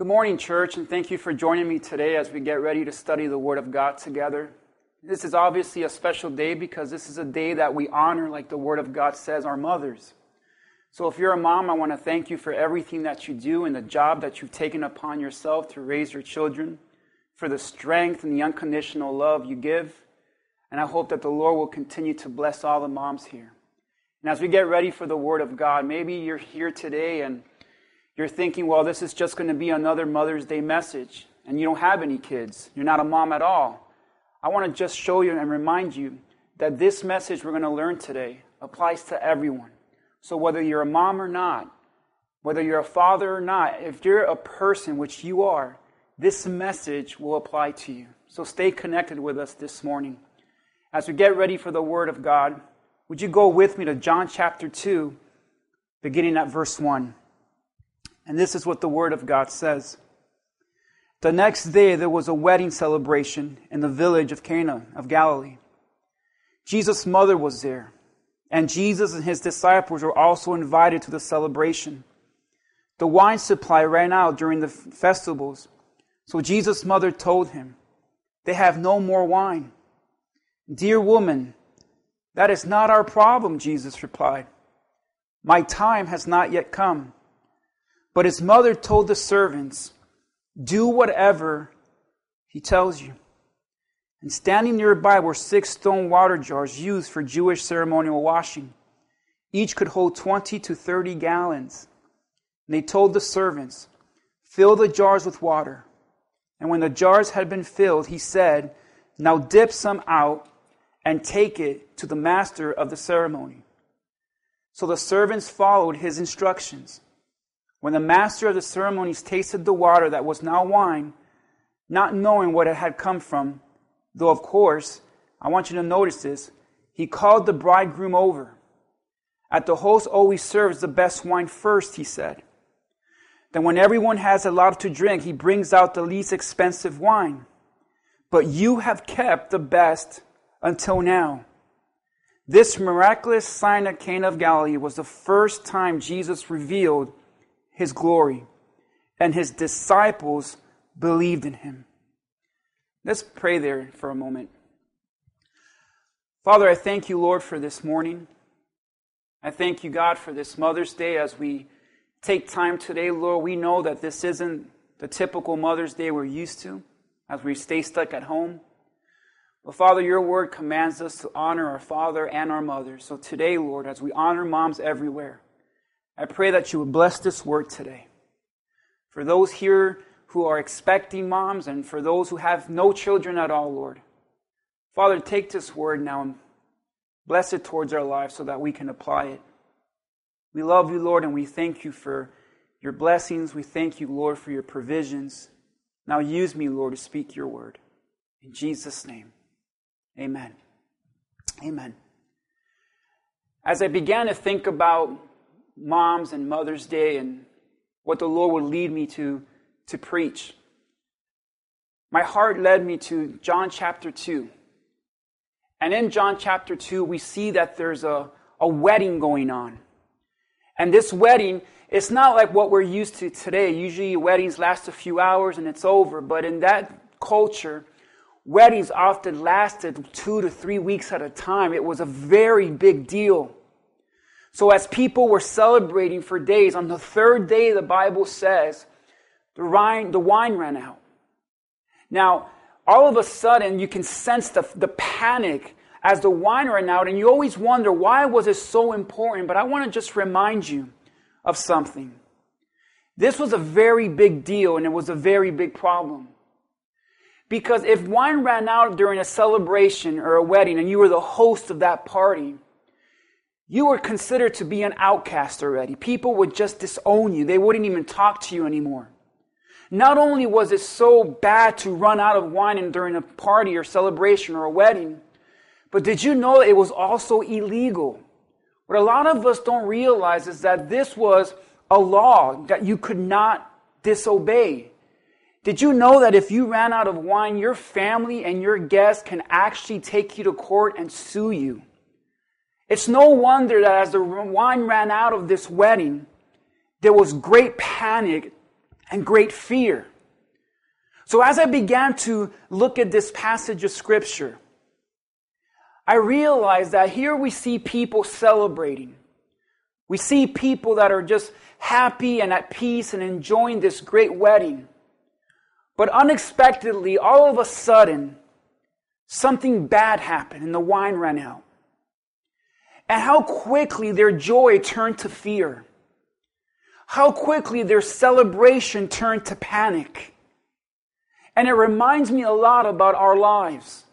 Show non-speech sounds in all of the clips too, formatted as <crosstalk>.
Good morning, church, and thank you for joining me today as we get ready to study the Word of God together. This is obviously a special day because this is a day that we honor, like the Word of God says, our mothers. So if you're a mom, I want to thank you for everything that you do and the job that you've taken upon yourself to raise your children, for the strength and the unconditional love you give. And I hope that the Lord will continue to bless all the moms here. And as we get ready for the Word of God, maybe you're here today and you're thinking, well, this is just going to be another Mother's Day message, and you don't have any kids. You're not a mom at all. I want to just show you and remind you that this message we're going to learn today applies to everyone. So whether you're a mom or not, whether you're a father or not, if you're a person, which you are, this message will apply to you. So stay connected with us this morning. As we get ready for the Word of God, would you go with me to John chapter 2, beginning at verse 1? And this is what the Word of God says. The next day there was a wedding celebration in the village of Cana of Galilee. Jesus' mother was there, and Jesus and his disciples were also invited to the celebration. The wine supply ran out during the festivals, so Jesus' mother told him, They have no more wine. Dear woman, that is not our problem, Jesus replied. My time has not yet come. But his mother told the servants, Do whatever he tells you. And standing nearby were six stone water jars used for Jewish ceremonial washing. Each could hold 20 to 30 gallons. And they told the servants, Fill the jars with water. And when the jars had been filled, he said, Now dip some out and take it to the master of the ceremony. So the servants followed his instructions. When the master of the ceremonies tasted the water that was now wine, not knowing what it had come from, though of course, I want you to notice this, he called the bridegroom over. At the host always serves the best wine first, he said. Then when everyone has a lot to drink, he brings out the least expensive wine. But you have kept the best until now. This miraculous sign at Cana of Galilee was the first time Jesus revealed his glory, and his disciples believed in him. Let's pray there for a moment. Father, I thank you, Lord, for this morning. I thank you, God, for this Mother's Day as we take time today, Lord. We know that this isn't the typical Mother's Day we're used to as we stay stuck at home. But Father, your word commands us to honor our father and our mother. So today, Lord, as we honor moms everywhere, I pray that you would bless this word today. For those here who are expecting moms and for those who have no children at all, Lord. Father, take this word now and bless it towards our lives so that we can apply it. We love you, Lord, and we thank you for your blessings. We thank you, Lord, for your provisions. Now use me, Lord, to speak your word. In Jesus' name, amen. Amen. As I began to think about moms and Mother's Day and what the Lord would lead me to, to preach. My heart led me to John chapter 2. And in John chapter 2, we see that there's a, a wedding going on. And this wedding, it's not like what we're used to today. Usually weddings last a few hours and it's over. But in that culture, weddings often lasted two to three weeks at a time. It was a very big deal. So, as people were celebrating for days, on the third day, the Bible says, the wine, the wine ran out. Now, all of a sudden, you can sense the, the panic as the wine ran out, and you always wonder, why was it so important? But I want to just remind you of something. This was a very big deal, and it was a very big problem. Because if wine ran out during a celebration or a wedding, and you were the host of that party, you were considered to be an outcast already. People would just disown you. They wouldn't even talk to you anymore. Not only was it so bad to run out of wine during a party or celebration or a wedding, but did you know it was also illegal? What a lot of us don't realize is that this was a law that you could not disobey. Did you know that if you ran out of wine, your family and your guests can actually take you to court and sue you? It's no wonder that as the wine ran out of this wedding, there was great panic and great fear. So as I began to look at this passage of scripture, I realized that here we see people celebrating. We see people that are just happy and at peace and enjoying this great wedding. But unexpectedly, all of a sudden, something bad happened and the wine ran out. And how quickly their joy turned to fear. How quickly their celebration turned to panic. And it reminds me a lot about our lives.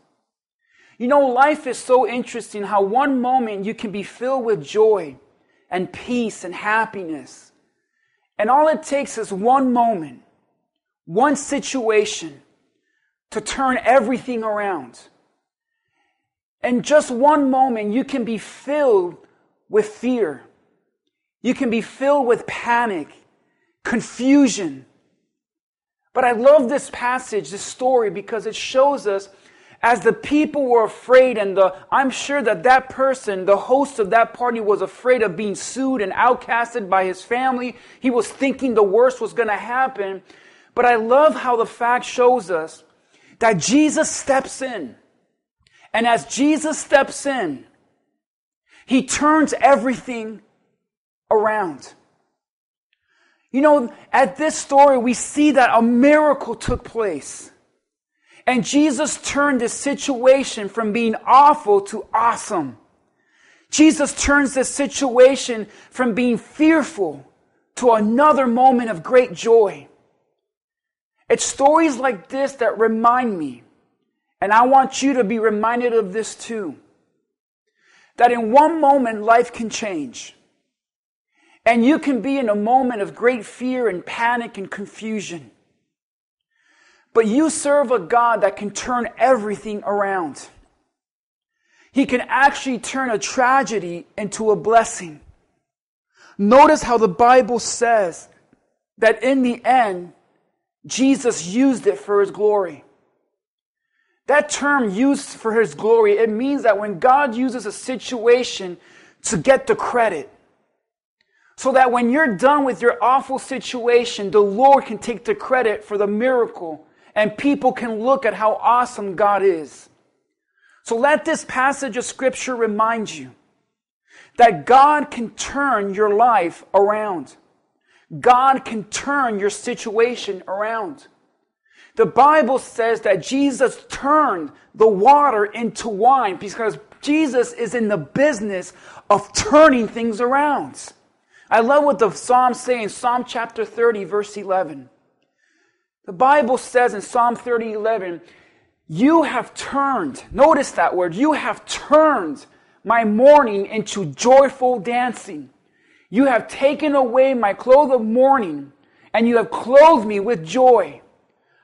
You know, life is so interesting how one moment you can be filled with joy and peace and happiness. And all it takes is one moment, one situation to turn everything around. And just one moment, you can be filled with fear. You can be filled with panic, confusion. But I love this passage, this story, because it shows us as the people were afraid and the, I'm sure that that person, the host of that party was afraid of being sued and outcasted by his family. He was thinking the worst was going to happen. But I love how the fact shows us that Jesus steps in. And as Jesus steps in, he turns everything around. You know, at this story, we see that a miracle took place. And Jesus turned this situation from being awful to awesome. Jesus turns this situation from being fearful to another moment of great joy. It's stories like this that remind me, and I want you to be reminded of this too, that in one moment life can change. And you can be in a moment of great fear and panic and confusion. But you serve a God that can turn everything around. He can actually turn a tragedy into a blessing. Notice how the Bible says that in the end, Jesus used it for his glory. That term used for his glory, it means that when God uses a situation to get the credit, so that when you're done with your awful situation, the Lord can take the credit for the miracle and people can look at how awesome God is. So let this passage of scripture remind you that God can turn your life around. God can turn your situation around. The Bible says that Jesus turned the water into wine because Jesus is in the business of turning things around. I love what the Psalms say in Psalm chapter 30, verse 11. The Bible says in Psalm 30 11, You have turned, notice that word, you have turned my mourning into joyful dancing. You have taken away my clothes of mourning, and you have clothed me with joy.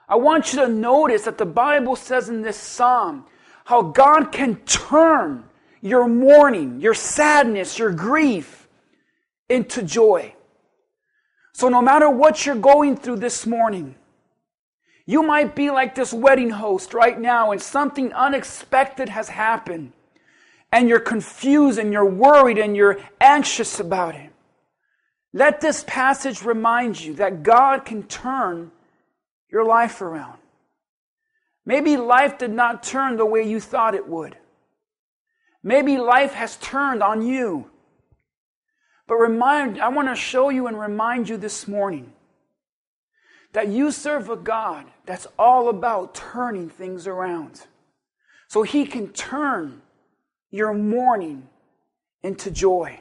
I want you to notice that the Bible says in this psalm how God can turn your mourning, your sadness, your grief into joy. So no matter what you're going through this morning, you might be like this wedding host right now and something unexpected has happened and you're confused and you're worried and you're anxious about it. Let this passage remind you that God can turn your life around. Maybe life did not turn the way you thought it would. Maybe life has turned on you. But remind, I want to show you and remind you this morning that you serve a God that's all about turning things around. So he can turn your mourning into joy.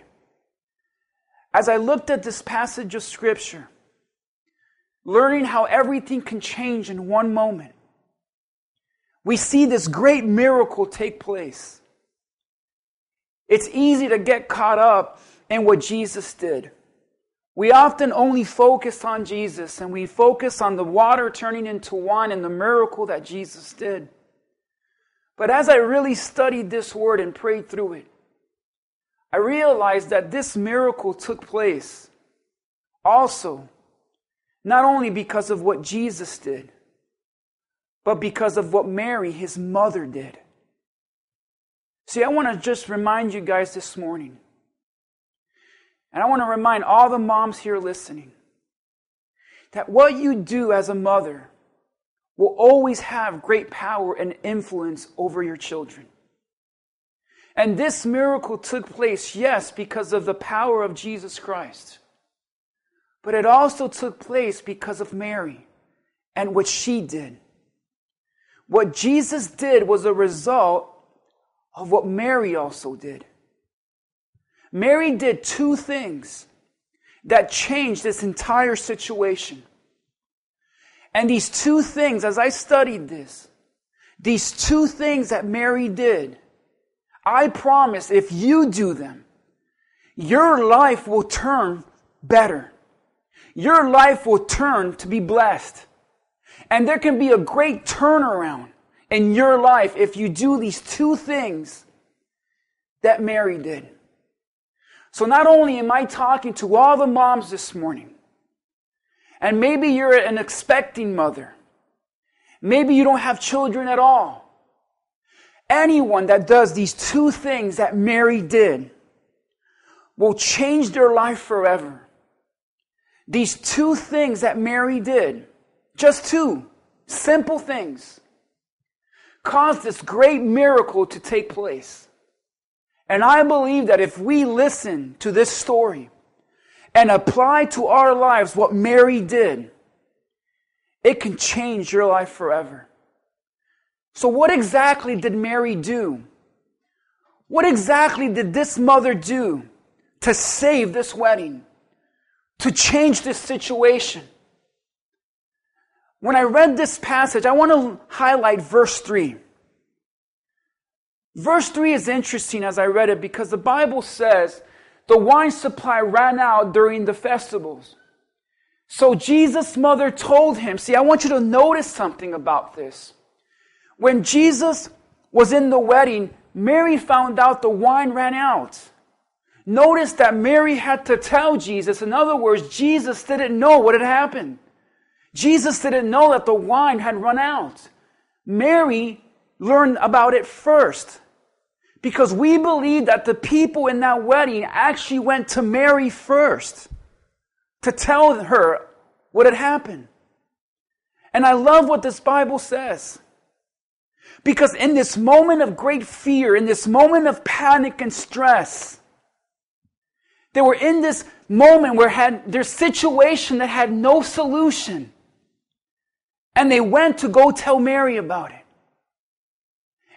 As I looked at this passage of scripture, learning how everything can change in one moment, we see this great miracle take place. It's easy to get caught up in what Jesus did. We often only focus on Jesus and we focus on the water turning into wine and the miracle that Jesus did. But as I really studied this word and prayed through it, I realized that this miracle took place also not only because of what Jesus did, but because of what Mary, his mother, did. See, I want to just remind you guys this morning and I want to remind all the moms here listening that what you do as a mother will always have great power and influence over your children. And this miracle took place, yes, because of the power of Jesus Christ. But it also took place because of Mary and what she did. What Jesus did was a result of what Mary also did. Mary did two things that changed this entire situation. And these two things, as I studied this, these two things that Mary did, I promise if you do them, your life will turn better. Your life will turn to be blessed. And there can be a great turnaround in your life if you do these two things that Mary did. So not only am I talking to all the moms this morning, and maybe you're an expecting mother, maybe you don't have children at all. Anyone that does these two things that Mary did will change their life forever. These two things that Mary did, just two simple things, caused this great miracle to take place. And I believe that if we listen to this story and apply to our lives what Mary did, it can change your life forever. So, what exactly did Mary do? What exactly did this mother do to save this wedding? To change this situation? When I read this passage, I want to highlight verse 3. Verse 3 is interesting as I read it because the Bible says the wine supply ran out during the festivals. So Jesus' mother told him, see, I want you to notice something about this. When Jesus was in the wedding, Mary found out the wine ran out. Notice that Mary had to tell Jesus. In other words, Jesus didn't know what had happened. Jesus didn't know that the wine had run out. Mary learned about it first. Because we believe that the people in that wedding actually went to Mary first to tell her what had happened. And I love what this Bible says. Because in this moment of great fear, in this moment of panic and stress, they were in this moment where had their situation that had no solution. And they went to go tell Mary about it.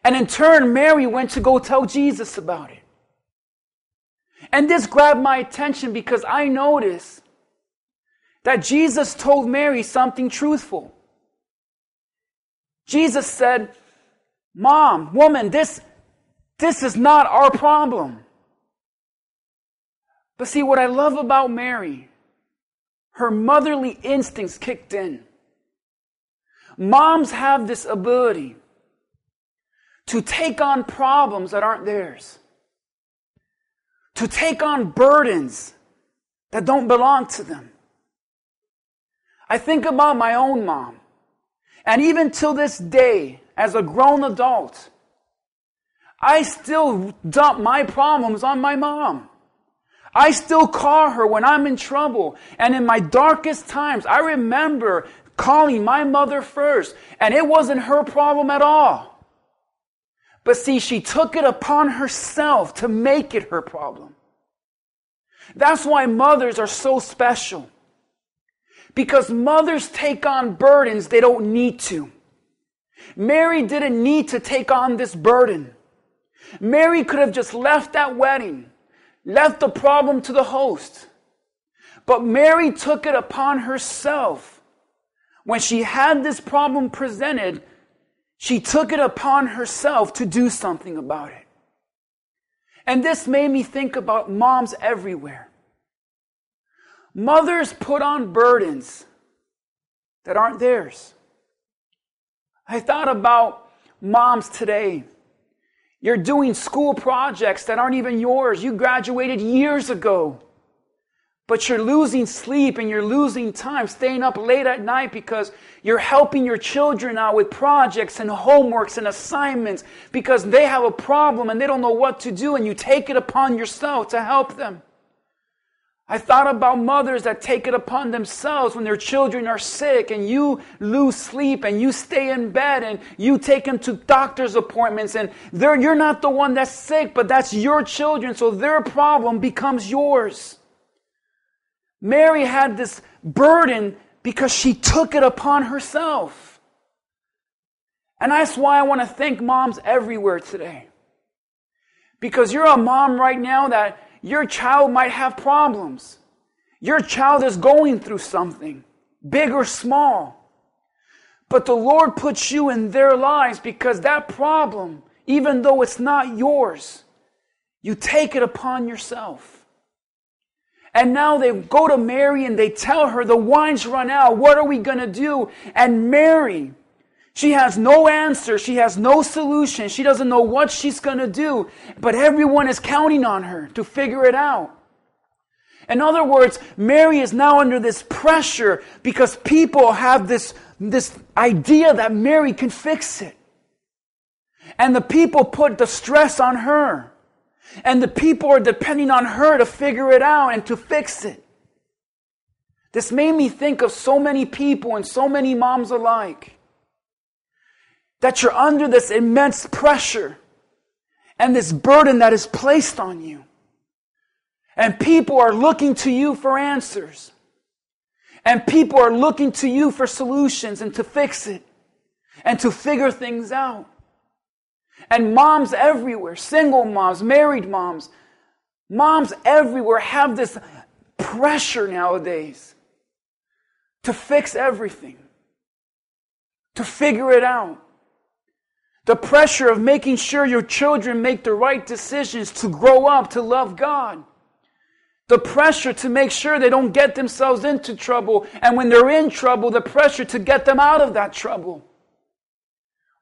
And in turn, Mary went to go tell Jesus about it. And this grabbed my attention because I noticed that Jesus told Mary something truthful. Jesus said, Mom, woman, this, this is not our problem. But see, what I love about Mary, her motherly instincts kicked in. Moms have this ability to take on problems that aren't theirs, to take on burdens that don't belong to them. I think about my own mom. And even till this day, as a grown adult, I still dump my problems on my mom. I still call her when I'm in trouble. And in my darkest times, I remember calling my mother first. And it wasn't her problem at all. But see, she took it upon herself to make it her problem. That's why mothers are so special. Because mothers take on burdens they don't need to. Mary didn't need to take on this burden. Mary could have just left that wedding, left the problem to the host. But Mary took it upon herself. When she had this problem presented, she took it upon herself to do something about it. And this made me think about moms everywhere. Mothers put on burdens that aren't theirs. I thought about moms today. You're doing school projects that aren't even yours. You graduated years ago. But you're losing sleep and you're losing time, staying up late at night because you're helping your children out with projects and homeworks and assignments because they have a problem and they don't know what to do and you take it upon yourself to help them. I thought about mothers that take it upon themselves when their children are sick and you lose sleep and you stay in bed and you take them to doctor's appointments and you're not the one that's sick, but that's your children, so their problem becomes yours. Mary had this burden because she took it upon herself. And that's why I want to thank moms everywhere today. Because you're a mom right now that your child might have problems. Your child is going through something, big or small. But the Lord puts you in their lives because that problem, even though it's not yours, you take it upon yourself. And now they go to Mary and they tell her the wine's run out. What are we going to do? And Mary, she has no answer. She has no solution. She doesn't know what she's going to do. But everyone is counting on her to figure it out. In other words, Mary is now under this pressure because people have this, this idea that Mary can fix it. And the people put the stress on her. And the people are depending on her to figure it out and to fix it. This made me think of so many people and so many moms alike that you're under this immense pressure and this burden that is placed on you. And people are looking to you for answers. And people are looking to you for solutions and to fix it and to figure things out. And moms everywhere, single moms, married moms, moms everywhere have this pressure nowadays to fix everything, to figure it out. The pressure of making sure your children make the right decisions to grow up to love God. The pressure to make sure they don't get themselves into trouble. And when they're in trouble, the pressure to get them out of that trouble.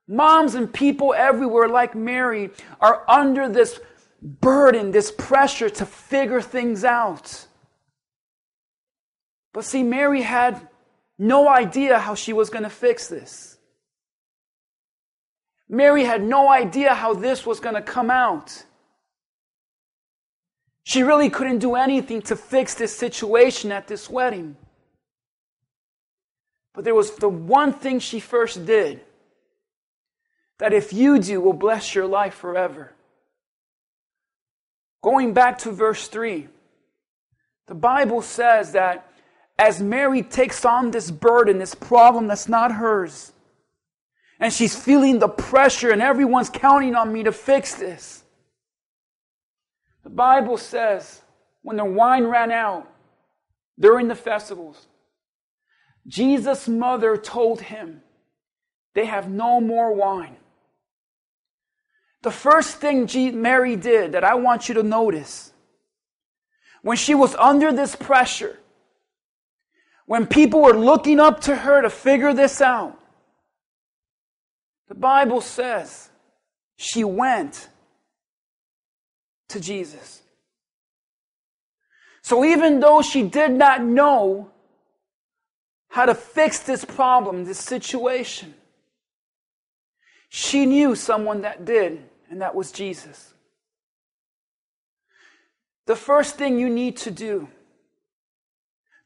Moms and people everywhere, like Mary, are under this burden, this pressure to figure things out. But see, Mary had no idea how she was going to fix this. Mary had no idea how this was going to come out. She really couldn't do anything to fix this situation at this wedding. But there was the one thing she first did that if you do will bless your life forever. Going back to verse 3, the Bible says that as Mary takes on this burden, this problem that's not hers, and she's feeling the pressure, and everyone's counting on me to fix this. The Bible says when the wine ran out during the festivals, Jesus' mother told him, They have no more wine. The first thing Mary did that I want you to notice when she was under this pressure, when people were looking up to her to figure this out, the Bible says she went to Jesus. So even though she did not know how to fix this problem, this situation, she knew someone that did, and that was Jesus. The first thing you need to do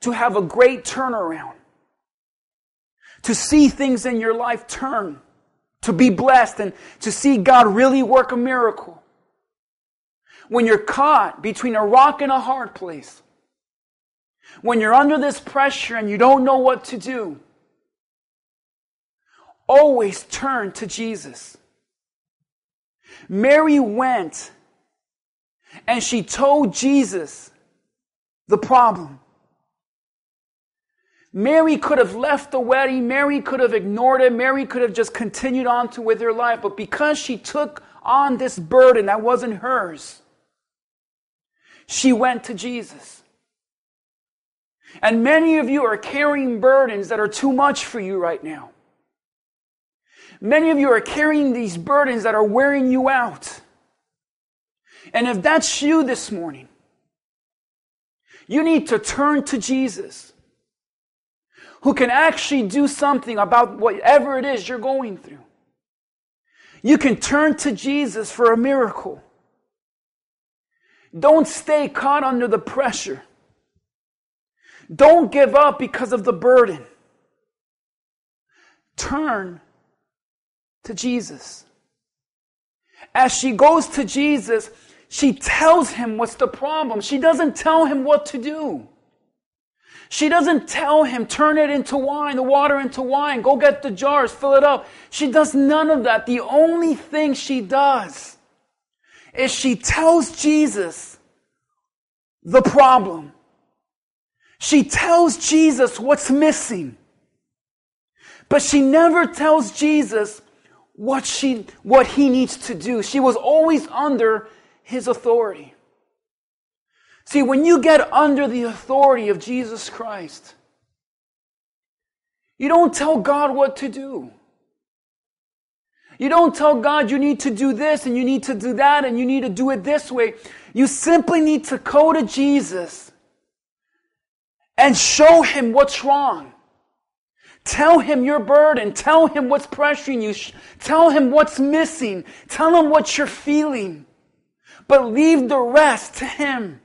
to have a great turnaround, to see things in your life turn, to be blessed and to see God really work a miracle. When you're caught between a rock and a hard place, when you're under this pressure and you don't know what to do, always turn to Jesus. Mary went and she told Jesus the problem. Mary could have left the wedding. Mary could have ignored it. Mary could have just continued on to with her life. But because she took on this burden that wasn't hers, she went to Jesus. And many of you are carrying burdens that are too much for you right now. Many of you are carrying these burdens that are wearing you out. And if that's you this morning, you need to turn to Jesus who can actually do something about whatever it is you're going through. You can turn to Jesus for a miracle. Don't stay caught under the pressure Don't give up because of the burden. Turn to Jesus. As she goes to Jesus, she tells him what's the problem. She doesn't tell him what to do. She doesn't tell him, turn it into wine, the water into wine, go get the jars, fill it up. She does none of that. The only thing she does is she tells Jesus the problem. She tells Jesus what's missing. But she never tells Jesus what she, what he needs to do. She was always under his authority. See, when you get under the authority of Jesus Christ, you don't tell God what to do. You don't tell God you need to do this and you need to do that and you need to do it this way. You simply need to go to Jesus and show him what's wrong. Tell him your burden. Tell him what's pressuring you. Tell him what's missing. Tell him what you're feeling. But leave the rest to him.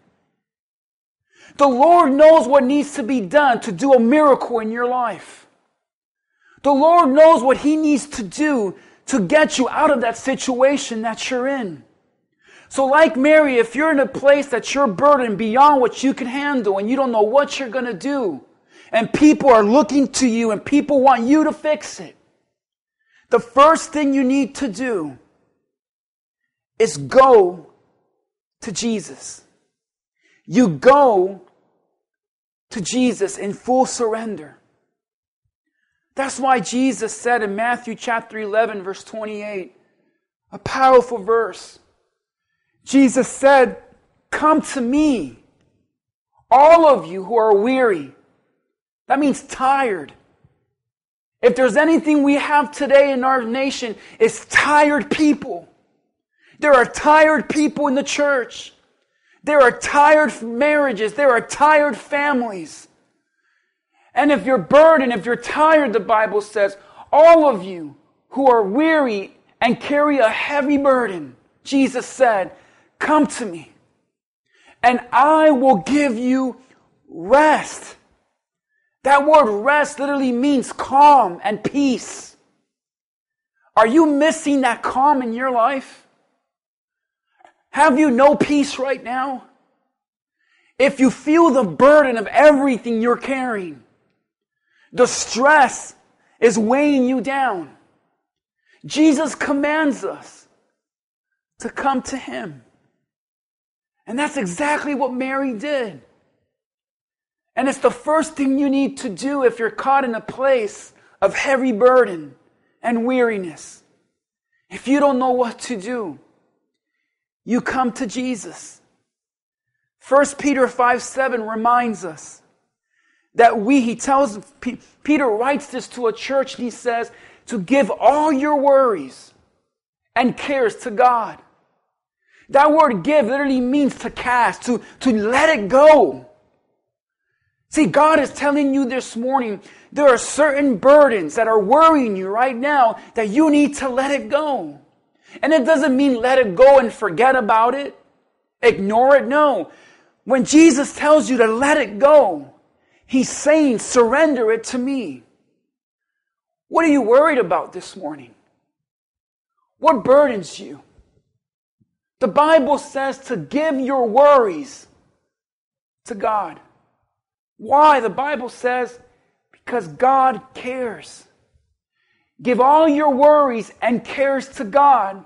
The Lord knows what needs to be done to do a miracle in your life. The Lord knows what He needs to do to get you out of that situation that you're in. So, like Mary, if you're in a place that you're burdened beyond what you can handle and you don't know what you're going to do, and people are looking to you and people want you to fix it, the first thing you need to do is go to Jesus. You go to Jesus in full surrender. That's why Jesus said in Matthew chapter 11, verse 28, a powerful verse. Jesus said, Come to me, all of you who are weary. That means tired. If there's anything we have today in our nation, it's tired people. There are tired people in the church. There are tired marriages. There are tired families. And if you're burdened, if you're tired, the Bible says, all of you who are weary and carry a heavy burden, Jesus said, come to me and I will give you rest. That word rest literally means calm and peace. Are you missing that calm in your life? Have you no peace right now? If you feel the burden of everything you're carrying, the stress is weighing you down. Jesus commands us to come to Him. And that's exactly what Mary did. And it's the first thing you need to do if you're caught in a place of heavy burden and weariness. If you don't know what to do, you come to Jesus. 1 Peter 5 7 reminds us that we, he tells, Peter writes this to a church and he says, to give all your worries and cares to God. That word give literally means to cast, to, to let it go. See, God is telling you this morning, there are certain burdens that are worrying you right now that you need to let it go. And it doesn't mean let it go and forget about it, ignore it. No. When Jesus tells you to let it go, He's saying, surrender it to me. What are you worried about this morning? What burdens you? The Bible says to give your worries to God. Why? The Bible says because God cares. Give all your worries and cares to God,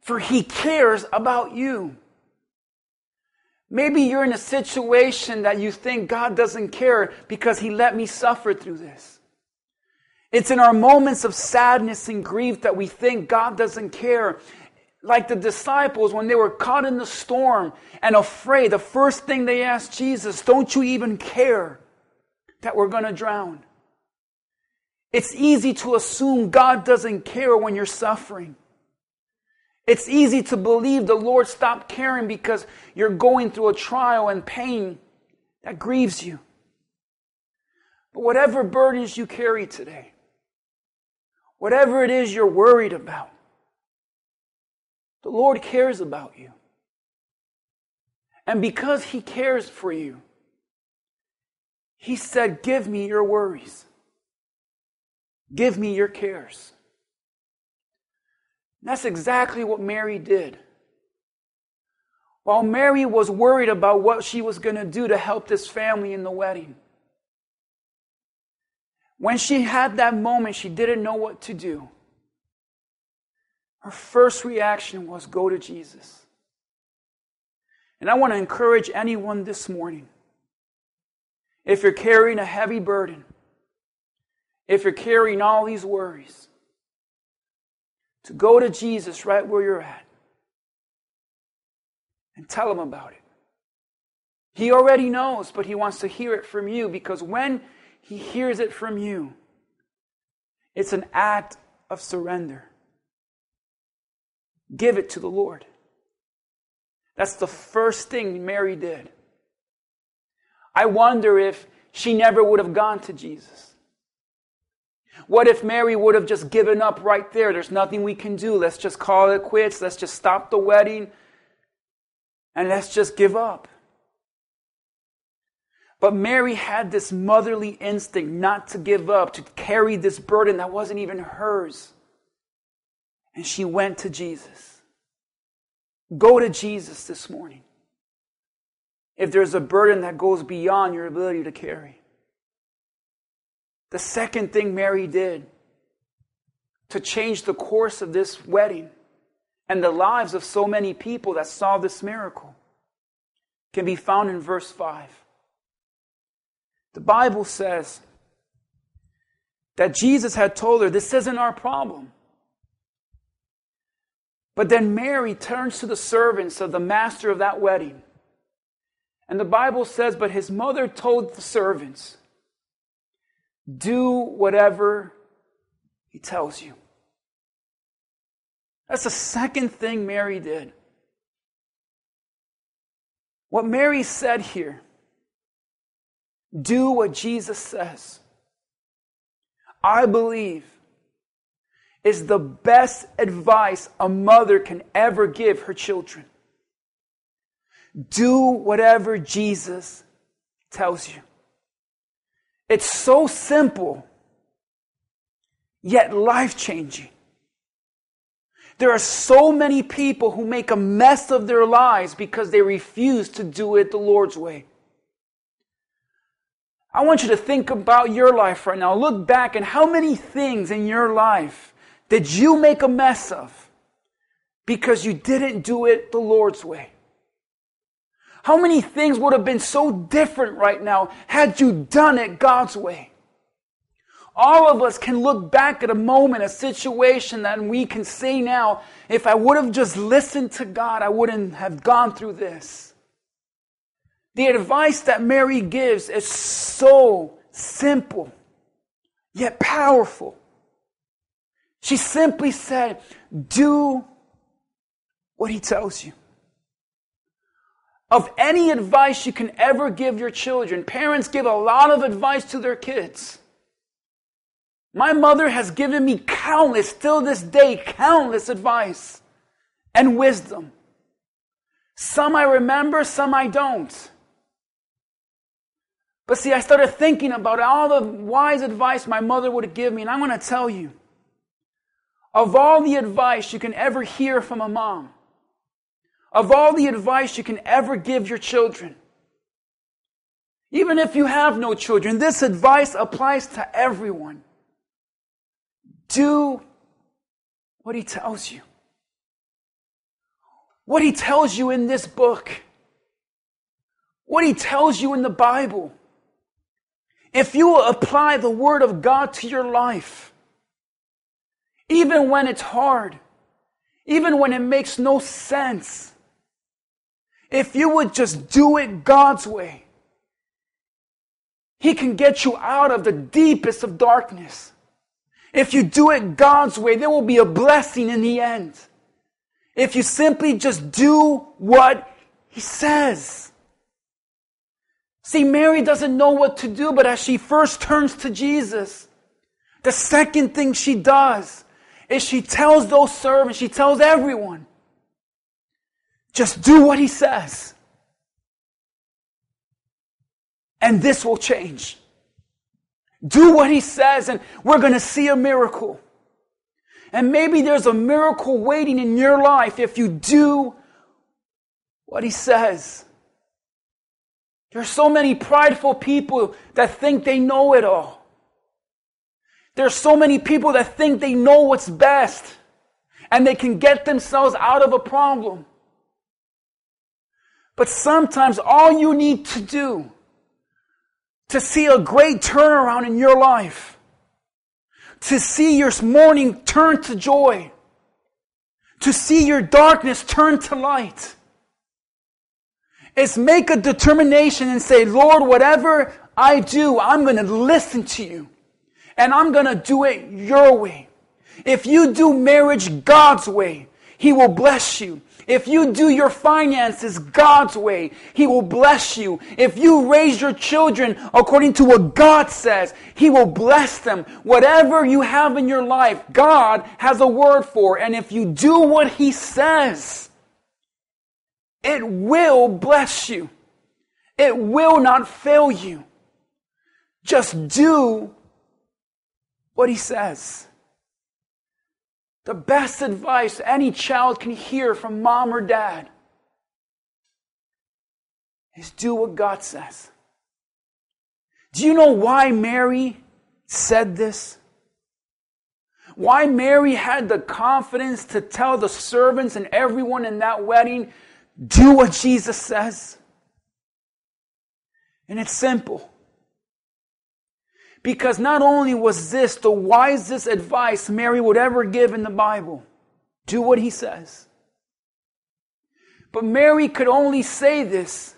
for He cares about you. Maybe you're in a situation that you think God doesn't care because He let me suffer through this. It's in our moments of sadness and grief that we think God doesn't care. Like the disciples, when they were caught in the storm and afraid, the first thing they asked Jesus, Don't you even care that we're going to drown? It's easy to assume God doesn't care when you're suffering. It's easy to believe the Lord stopped caring because you're going through a trial and pain that grieves you. But whatever burdens you carry today, whatever it is you're worried about, the Lord cares about you. And because He cares for you, He said, Give me your worries. Give me your cares. And that's exactly what Mary did. While Mary was worried about what she was going to do to help this family in the wedding, when she had that moment, she didn't know what to do. Her first reaction was go to Jesus. And I want to encourage anyone this morning if you're carrying a heavy burden, if you're carrying all these worries, to go to Jesus right where you're at and tell him about it. He already knows, but he wants to hear it from you because when he hears it from you. It's an act of surrender. Give it to the Lord. That's the first thing Mary did. I wonder if she never would have gone to Jesus. What if Mary would have just given up right there? There's nothing we can do. Let's just call it quits. Let's just stop the wedding and let's just give up. But Mary had this motherly instinct not to give up, to carry this burden that wasn't even hers. And she went to Jesus. Go to Jesus this morning. If there's a burden that goes beyond your ability to carry. The second thing Mary did to change the course of this wedding and the lives of so many people that saw this miracle can be found in verse 5. The Bible says that Jesus had told her, This isn't our problem. But then Mary turns to the servants of the master of that wedding. And the Bible says, But his mother told the servants, Do whatever he tells you. That's the second thing Mary did. What Mary said here do what Jesus says. I believe is the best advice a mother can ever give her children. Do whatever Jesus tells you. It's so simple, yet life changing. There are so many people who make a mess of their lives because they refuse to do it the Lord's way. I want you to think about your life right now. Look back and how many things in your life did you make a mess of because you didn't do it the Lord's way? How many things would have been so different right now had you done it God's way? All of us can look back at a moment, a situation that we can say now, if I would have just listened to God, I wouldn't have gone through this. The advice that Mary gives is so simple, yet powerful. She simply said, Do what he tells you. Of any advice you can ever give your children, parents give a lot of advice to their kids. My mother has given me countless, still this day, countless advice and wisdom. Some I remember, some I don't. But see, I started thinking about all the wise advice my mother would give me, and I'm going to tell you of all the advice you can ever hear from a mom, of all the advice you can ever give your children, even if you have no children, this advice applies to everyone. Do what he tells you. What he tells you in this book. What he tells you in the Bible. If you apply the Word of God to your life, even when it's hard, even when it makes no sense, if you would just do it God's way, He can get you out of the deepest of darkness. If you do it God's way, there will be a blessing in the end. If you simply just do what He says. See, Mary doesn't know what to do, but as she first turns to Jesus, the second thing she does is she tells those servants, she tells everyone, just do what he says. And this will change. Do what he says, and we're going to see a miracle. And maybe there's a miracle waiting in your life if you do what he says. There's so many prideful people that think they know it all. There's so many people that think they know what's best and they can get themselves out of a problem. But sometimes all you need to do to see a great turnaround in your life, to see your mourning turn to joy, to see your darkness turn to light, is make a determination and say, Lord, whatever I do, I'm going to listen to you and I'm going to do it your way. If you do marriage God's way, He will bless you. If you do your finances God's way, He will bless you. If you raise your children according to what God says, He will bless them. Whatever you have in your life, God has a word for. And if you do what He says, it will bless you. It will not fail you. Just do what He says. The best advice any child can hear from mom or dad is do what God says. Do you know why Mary said this? Why Mary had the confidence to tell the servants and everyone in that wedding, do what Jesus says? And it's simple. Because not only was this the wisest advice Mary would ever give in the Bible do what he says. But Mary could only say this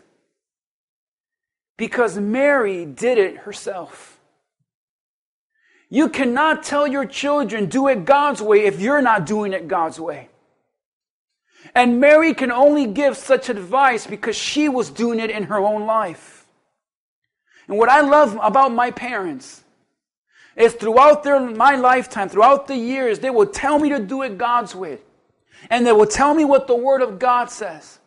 because Mary did it herself. You cannot tell your children, do it God's way, if you're not doing it God's way. And Mary can only give such advice because she was doing it in her own life. And what I love about my parents is throughout their, my lifetime, throughout the years, they will tell me to do it God's way. And they will tell me what the Word of God says.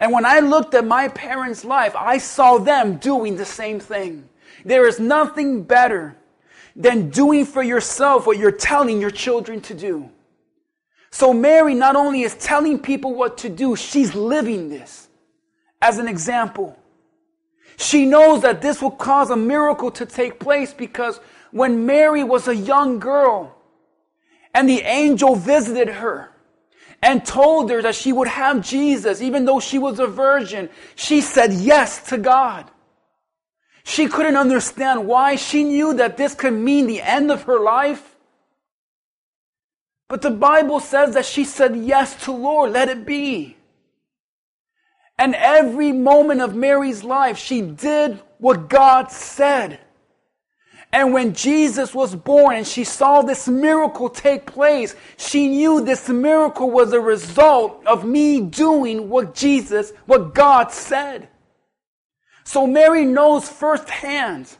And when I looked at my parents' life, I saw them doing the same thing. There is nothing better than doing for yourself what you're telling your children to do. So Mary not only is telling people what to do, she's living this as an example. She knows that this will cause a miracle to take place because when Mary was a young girl and the angel visited her and told her that she would have Jesus, even though she was a virgin, she said yes to God. She couldn't understand why. She knew that this could mean the end of her life. But the Bible says that she said yes to Lord, let it be. And every moment of Mary's life, she did what God said. And when Jesus was born and she saw this miracle take place, she knew this miracle was a result of me doing what Jesus, what God said. So Mary knows firsthand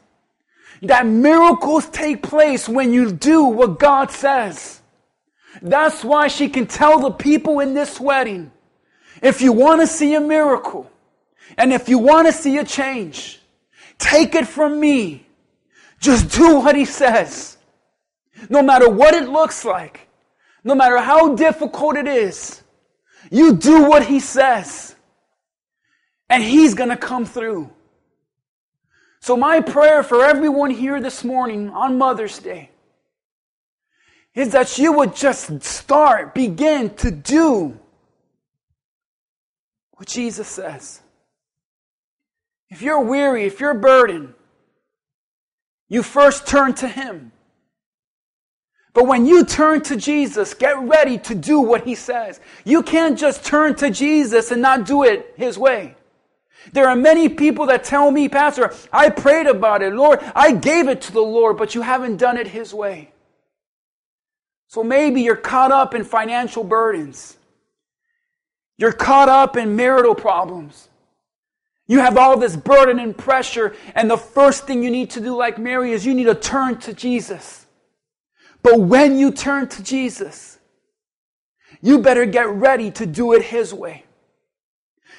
that miracles take place when you do what God says. That's why she can tell the people in this wedding, if you want to see a miracle and if you want to see a change, take it from me. Just do what he says. No matter what it looks like, no matter how difficult it is, you do what he says. And he's going to come through. So, my prayer for everyone here this morning on Mother's Day is that you would just start, begin to do what Jesus says. If you're weary, if you're burdened, you first turn to Him. But when you turn to Jesus, get ready to do what He says. You can't just turn to Jesus and not do it His way. There are many people that tell me, Pastor, I prayed about it. Lord, I gave it to the Lord, but you haven't done it His way. So maybe you're caught up in financial burdens. You're caught up in marital problems. You have all this burden and pressure, and the first thing you need to do, like Mary, is you need to turn to Jesus. But when you turn to Jesus, you better get ready to do it His way.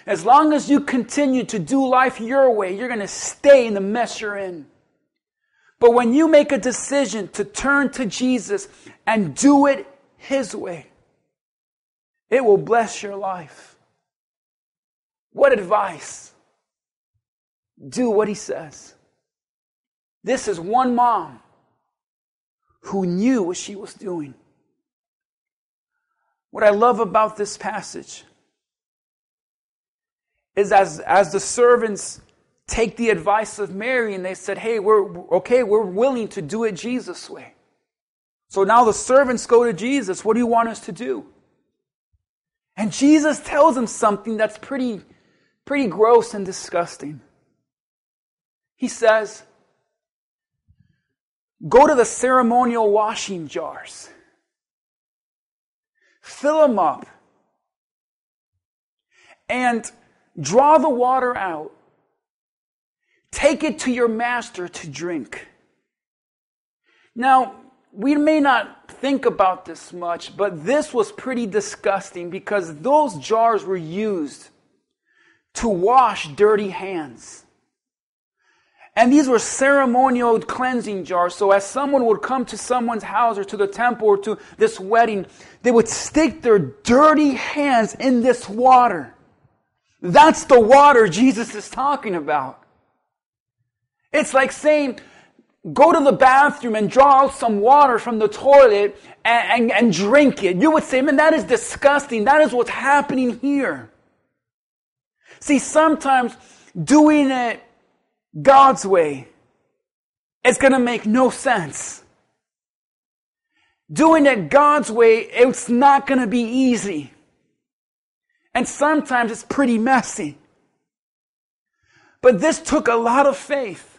As long as you continue to do life your way, you're going to stay in the mess you're in. But when you make a decision to turn to Jesus and do it His way, it will bless your life. What advice? Do what He says. This is one mom who knew what she was doing. What I love about this passage is as, as the servants take the advice of Mary and they said, Hey, we're okay, we're willing to do it Jesus' way. So now the servants go to Jesus. What do you want us to do? And Jesus tells him something that's pretty, pretty gross and disgusting. He says, Go to the ceremonial washing jars, fill them up, and draw the water out. Take it to your master to drink. Now, we may not think about this much, but this was pretty disgusting because those jars were used to wash dirty hands. And these were ceremonial cleansing jars. So as someone would come to someone's house or to the temple or to this wedding, they would stick their dirty hands in this water. That's the water Jesus is talking about. It's like saying, go to the bathroom and draw out some water from the toilet and, and, and, drink it. You would say, man, that is disgusting. That is what's happening here. See, sometimes doing it God's way is going to make no sense. Doing it God's way, it's not going to be easy. And sometimes it's pretty messy. But this took a lot of faith.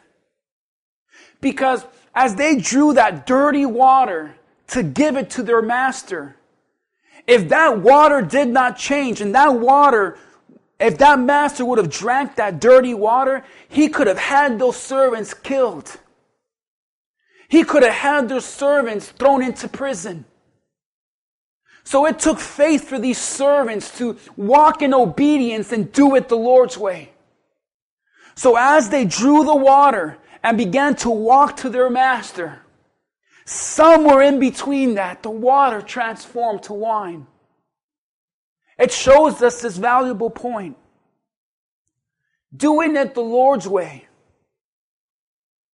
Because as they drew that dirty water to give it to their master, if that water did not change and that water if that master would have drank that dirty water, he could have had those servants killed. He could have had those servants thrown into prison. So it took faith for these servants to walk in obedience and do it the Lord's way. So as they drew the water and began to walk to their master, somewhere in between that, the water transformed to wine. It shows us this valuable point. Doing it the Lord's way.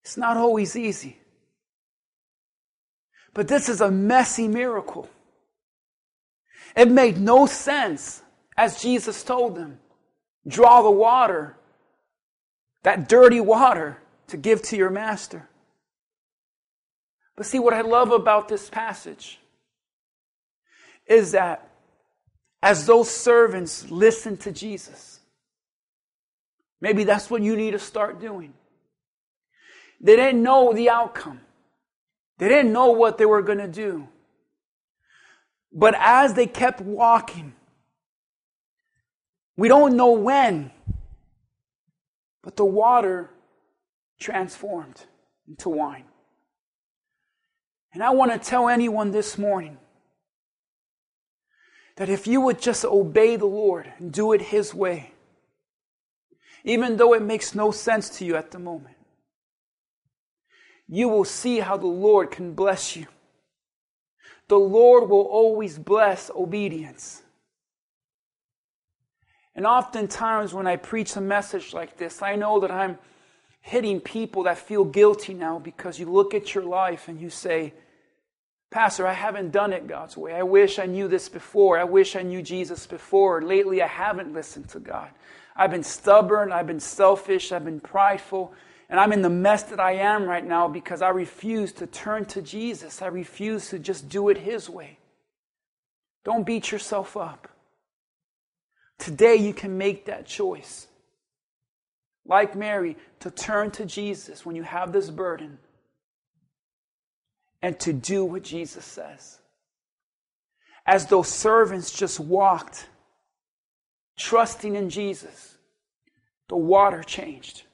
It's not always easy. But this is a messy miracle. It made no sense as Jesus told them draw the water, that dirty water, to give to your master. But see, what I love about this passage is that as those servants listened to Jesus. Maybe that's what you need to start doing. They didn't know the outcome. They didn't know what they were going to do. But as they kept walking, we don't know when, but the water transformed into wine. And I want to tell anyone this morning that if you would just obey the Lord and do it His way, even though it makes no sense to you at the moment, you will see how the Lord can bless you. The Lord will always bless obedience. And oftentimes, when I preach a message like this, I know that I'm hitting people that feel guilty now because you look at your life and you say, Pastor, I haven't done it God's way. I wish I knew this before. I wish I knew Jesus before. Lately, I haven't listened to God. I've been stubborn. I've been selfish. I've been prideful. And I'm in the mess that I am right now because I refuse to turn to Jesus. I refuse to just do it His way. Don't beat yourself up. Today, you can make that choice. Like Mary, to turn to Jesus when you have this burden and to do what Jesus says. As those servants just walked, trusting in Jesus, the water changed.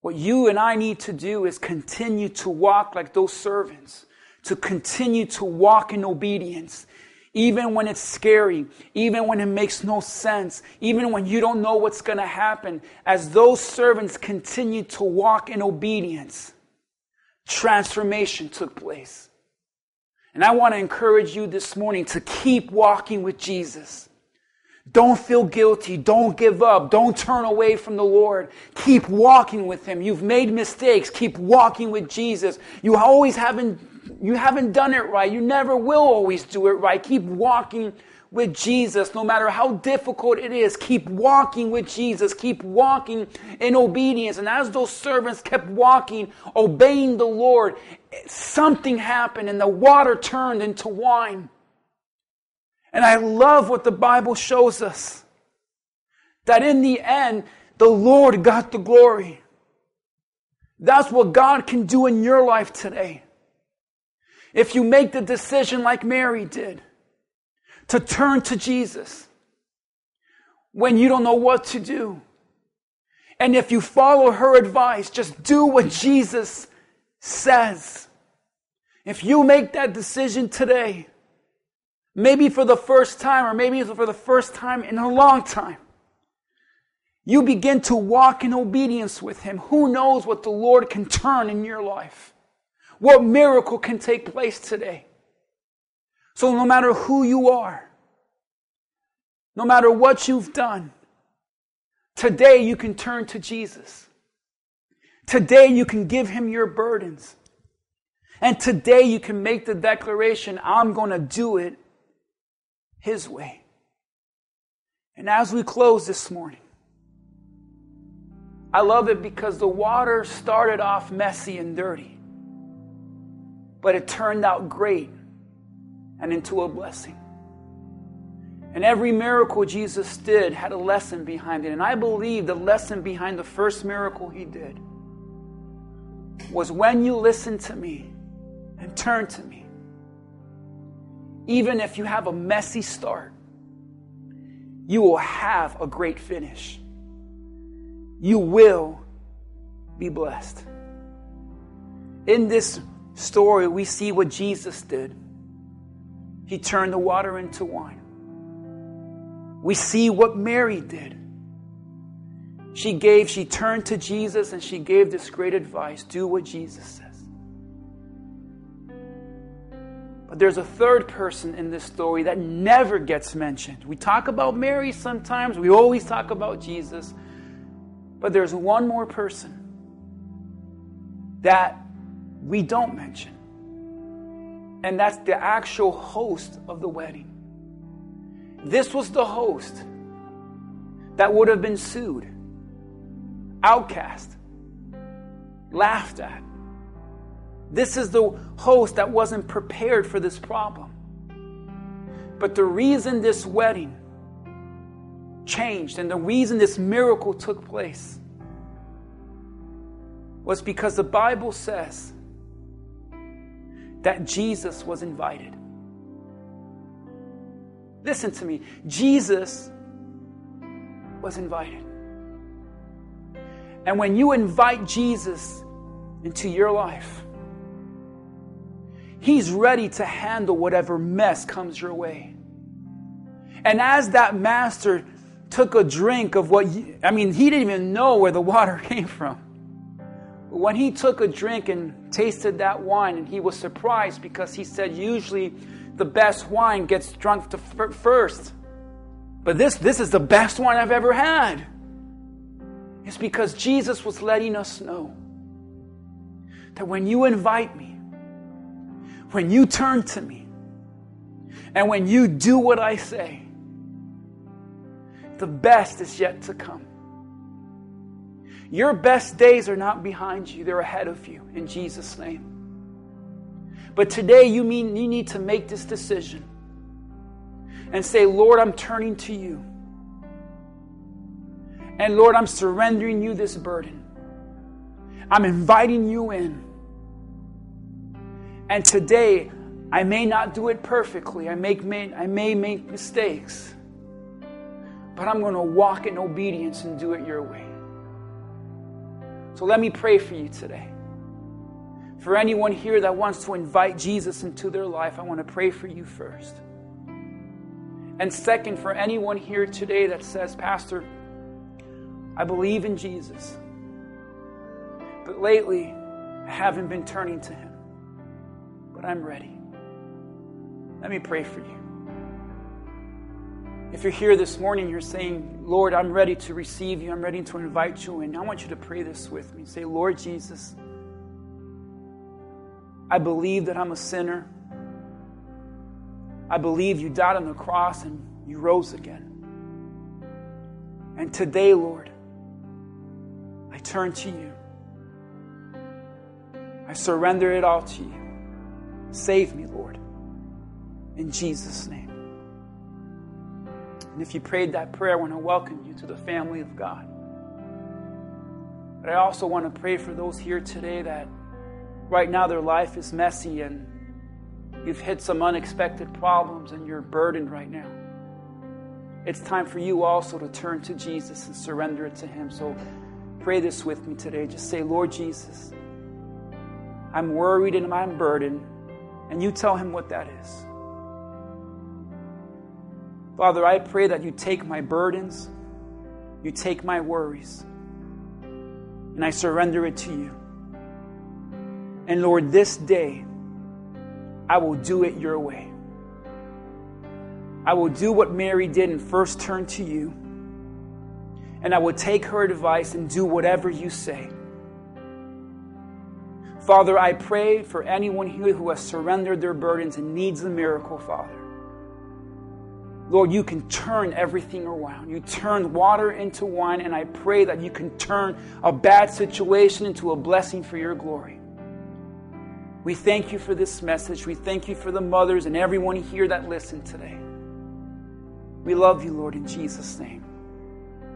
What you and I need to do is continue to walk like those servants, to continue to walk in obedience, even when it's scary, even when it makes no sense, even when you don't know what's going to happen, as those servants continued to walk in obedience, transformation took place. And I want to encourage you this morning to keep walking with Jesus. Don't feel guilty. Don't give up. Don't turn away from the Lord. Keep walking with Him. You've made mistakes. Keep walking with Jesus. You always haven't, you haven't done it right. You never will always do it right. Keep walking with Jesus, no matter how difficult it is. Keep walking with Jesus. Keep walking in obedience. And as those servants kept walking, obeying the Lord, something happened and the water turned into wine. And I love what the Bible shows us that in the end, the Lord got the glory. That's what God can do in your life today. If you make the decision like Mary did to turn to Jesus when you don't know what to do. And if you follow her advice, just do what Jesus says. If you make that decision today, maybe for the first time, or maybe for the first time in a long time, you begin to walk in obedience with Him. Who knows what the Lord can turn in your life? What miracle can take place today? So, no matter who you are, no matter what you've done, today you can turn to Jesus. Today you can give Him your burdens. And today you can make the declaration, I'm going to do it his way. And as we close this morning, I love it because the water started off messy and dirty, but it turned out great and into a blessing. And every miracle Jesus did had a lesson behind it. And I believe the lesson behind the first miracle he did was when you listen to me and turn to me, even if you have a messy start, you will have a great finish. You will be blessed. In this story, we see what Jesus did. He turned the water into wine. We see what Mary did. She gave, she turned to Jesus and she gave this great advice do what Jesus says. But there's a third person in this story that never gets mentioned. We talk about Mary sometimes, we always talk about Jesus. But there's one more person that we don't mention. And that's the actual host of the wedding. This was the host that would have been sued, outcast, laughed at, this is the host that wasn't prepared for this problem. But the reason this wedding changed and the reason this miracle took place was because the Bible says that Jesus was invited. Listen to me. Jesus was invited. And when you invite Jesus into your life, He's ready to handle whatever mess comes your way. And as that master took a drink of what, you, I mean, he didn't even know where the water <laughs> came from. When he took a drink and tasted that wine, and he was surprised because he said, usually the best wine gets drunk first. But this, this is the best wine I've ever had. It's because Jesus was letting us know that when you invite me, when you turn to me and when you do what I say, the best is yet to come. Your best days are not behind you, they're ahead of you in Jesus' name. But today you mean you need to make this decision and say, Lord, I'm turning to you. And Lord, I'm surrendering you this burden. I'm inviting you in. And today, I may not do it perfectly. I, make, may, I may make mistakes. But I'm going to walk in obedience and do it your way. So let me pray for you today. For anyone here that wants to invite Jesus into their life, I want to pray for you first. And second, for anyone here today that says, Pastor, I believe in Jesus, but lately I haven't been turning to Him, but I'm ready. Let me pray for you. If you're here this morning, you're saying, Lord, I'm ready to receive you. I'm ready to invite you in. I want you to pray this with me. Say, Lord Jesus, I believe that I'm a sinner. I believe you died on the cross and you rose again. And today, Lord, I turn to you. I surrender it all to you. Save me, Lord. In Jesus' name. And if you prayed that prayer, I want to welcome you to the family of God. But I also want to pray for those here today that right now their life is messy and you've hit some unexpected problems and you're burdened right now. It's time for you also to turn to Jesus and surrender it to Him. So pray this with me today. Just say, Lord Jesus, I'm worried and I'm burdened. And you tell Him what that is. Father, I pray that you take my burdens, you take my worries, and I surrender it to you. And Lord, this day, I will do it your way. I will do what Mary did and first turn to you. And I will take her advice and do whatever you say. Father, I pray for anyone here who has surrendered their burdens and needs a miracle, Father. Lord, you can turn everything around. You turn water into wine, and I pray that you can turn a bad situation into a blessing for your glory. We thank you for this message. We thank you for the mothers and everyone here that listened today. We love you, Lord, in Jesus' name.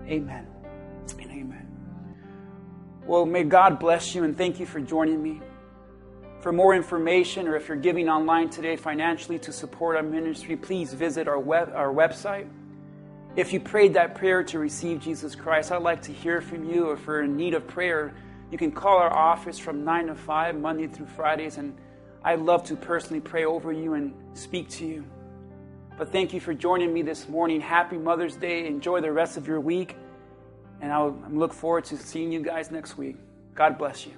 Amen and amen. Well, may God bless you and thank you for joining me. For more information, or if you're giving online today financially to support our ministry, please visit our, web, our website. If you prayed that prayer to receive Jesus Christ, I'd like to hear from you. If you're in need of prayer, you can call our office from 9 to 5, Monday through Fridays, and I'd love to personally pray over you and speak to you. But thank you for joining me this morning. Happy Mother's Day. Enjoy the rest of your week. And I look forward to seeing you guys next week. God bless you.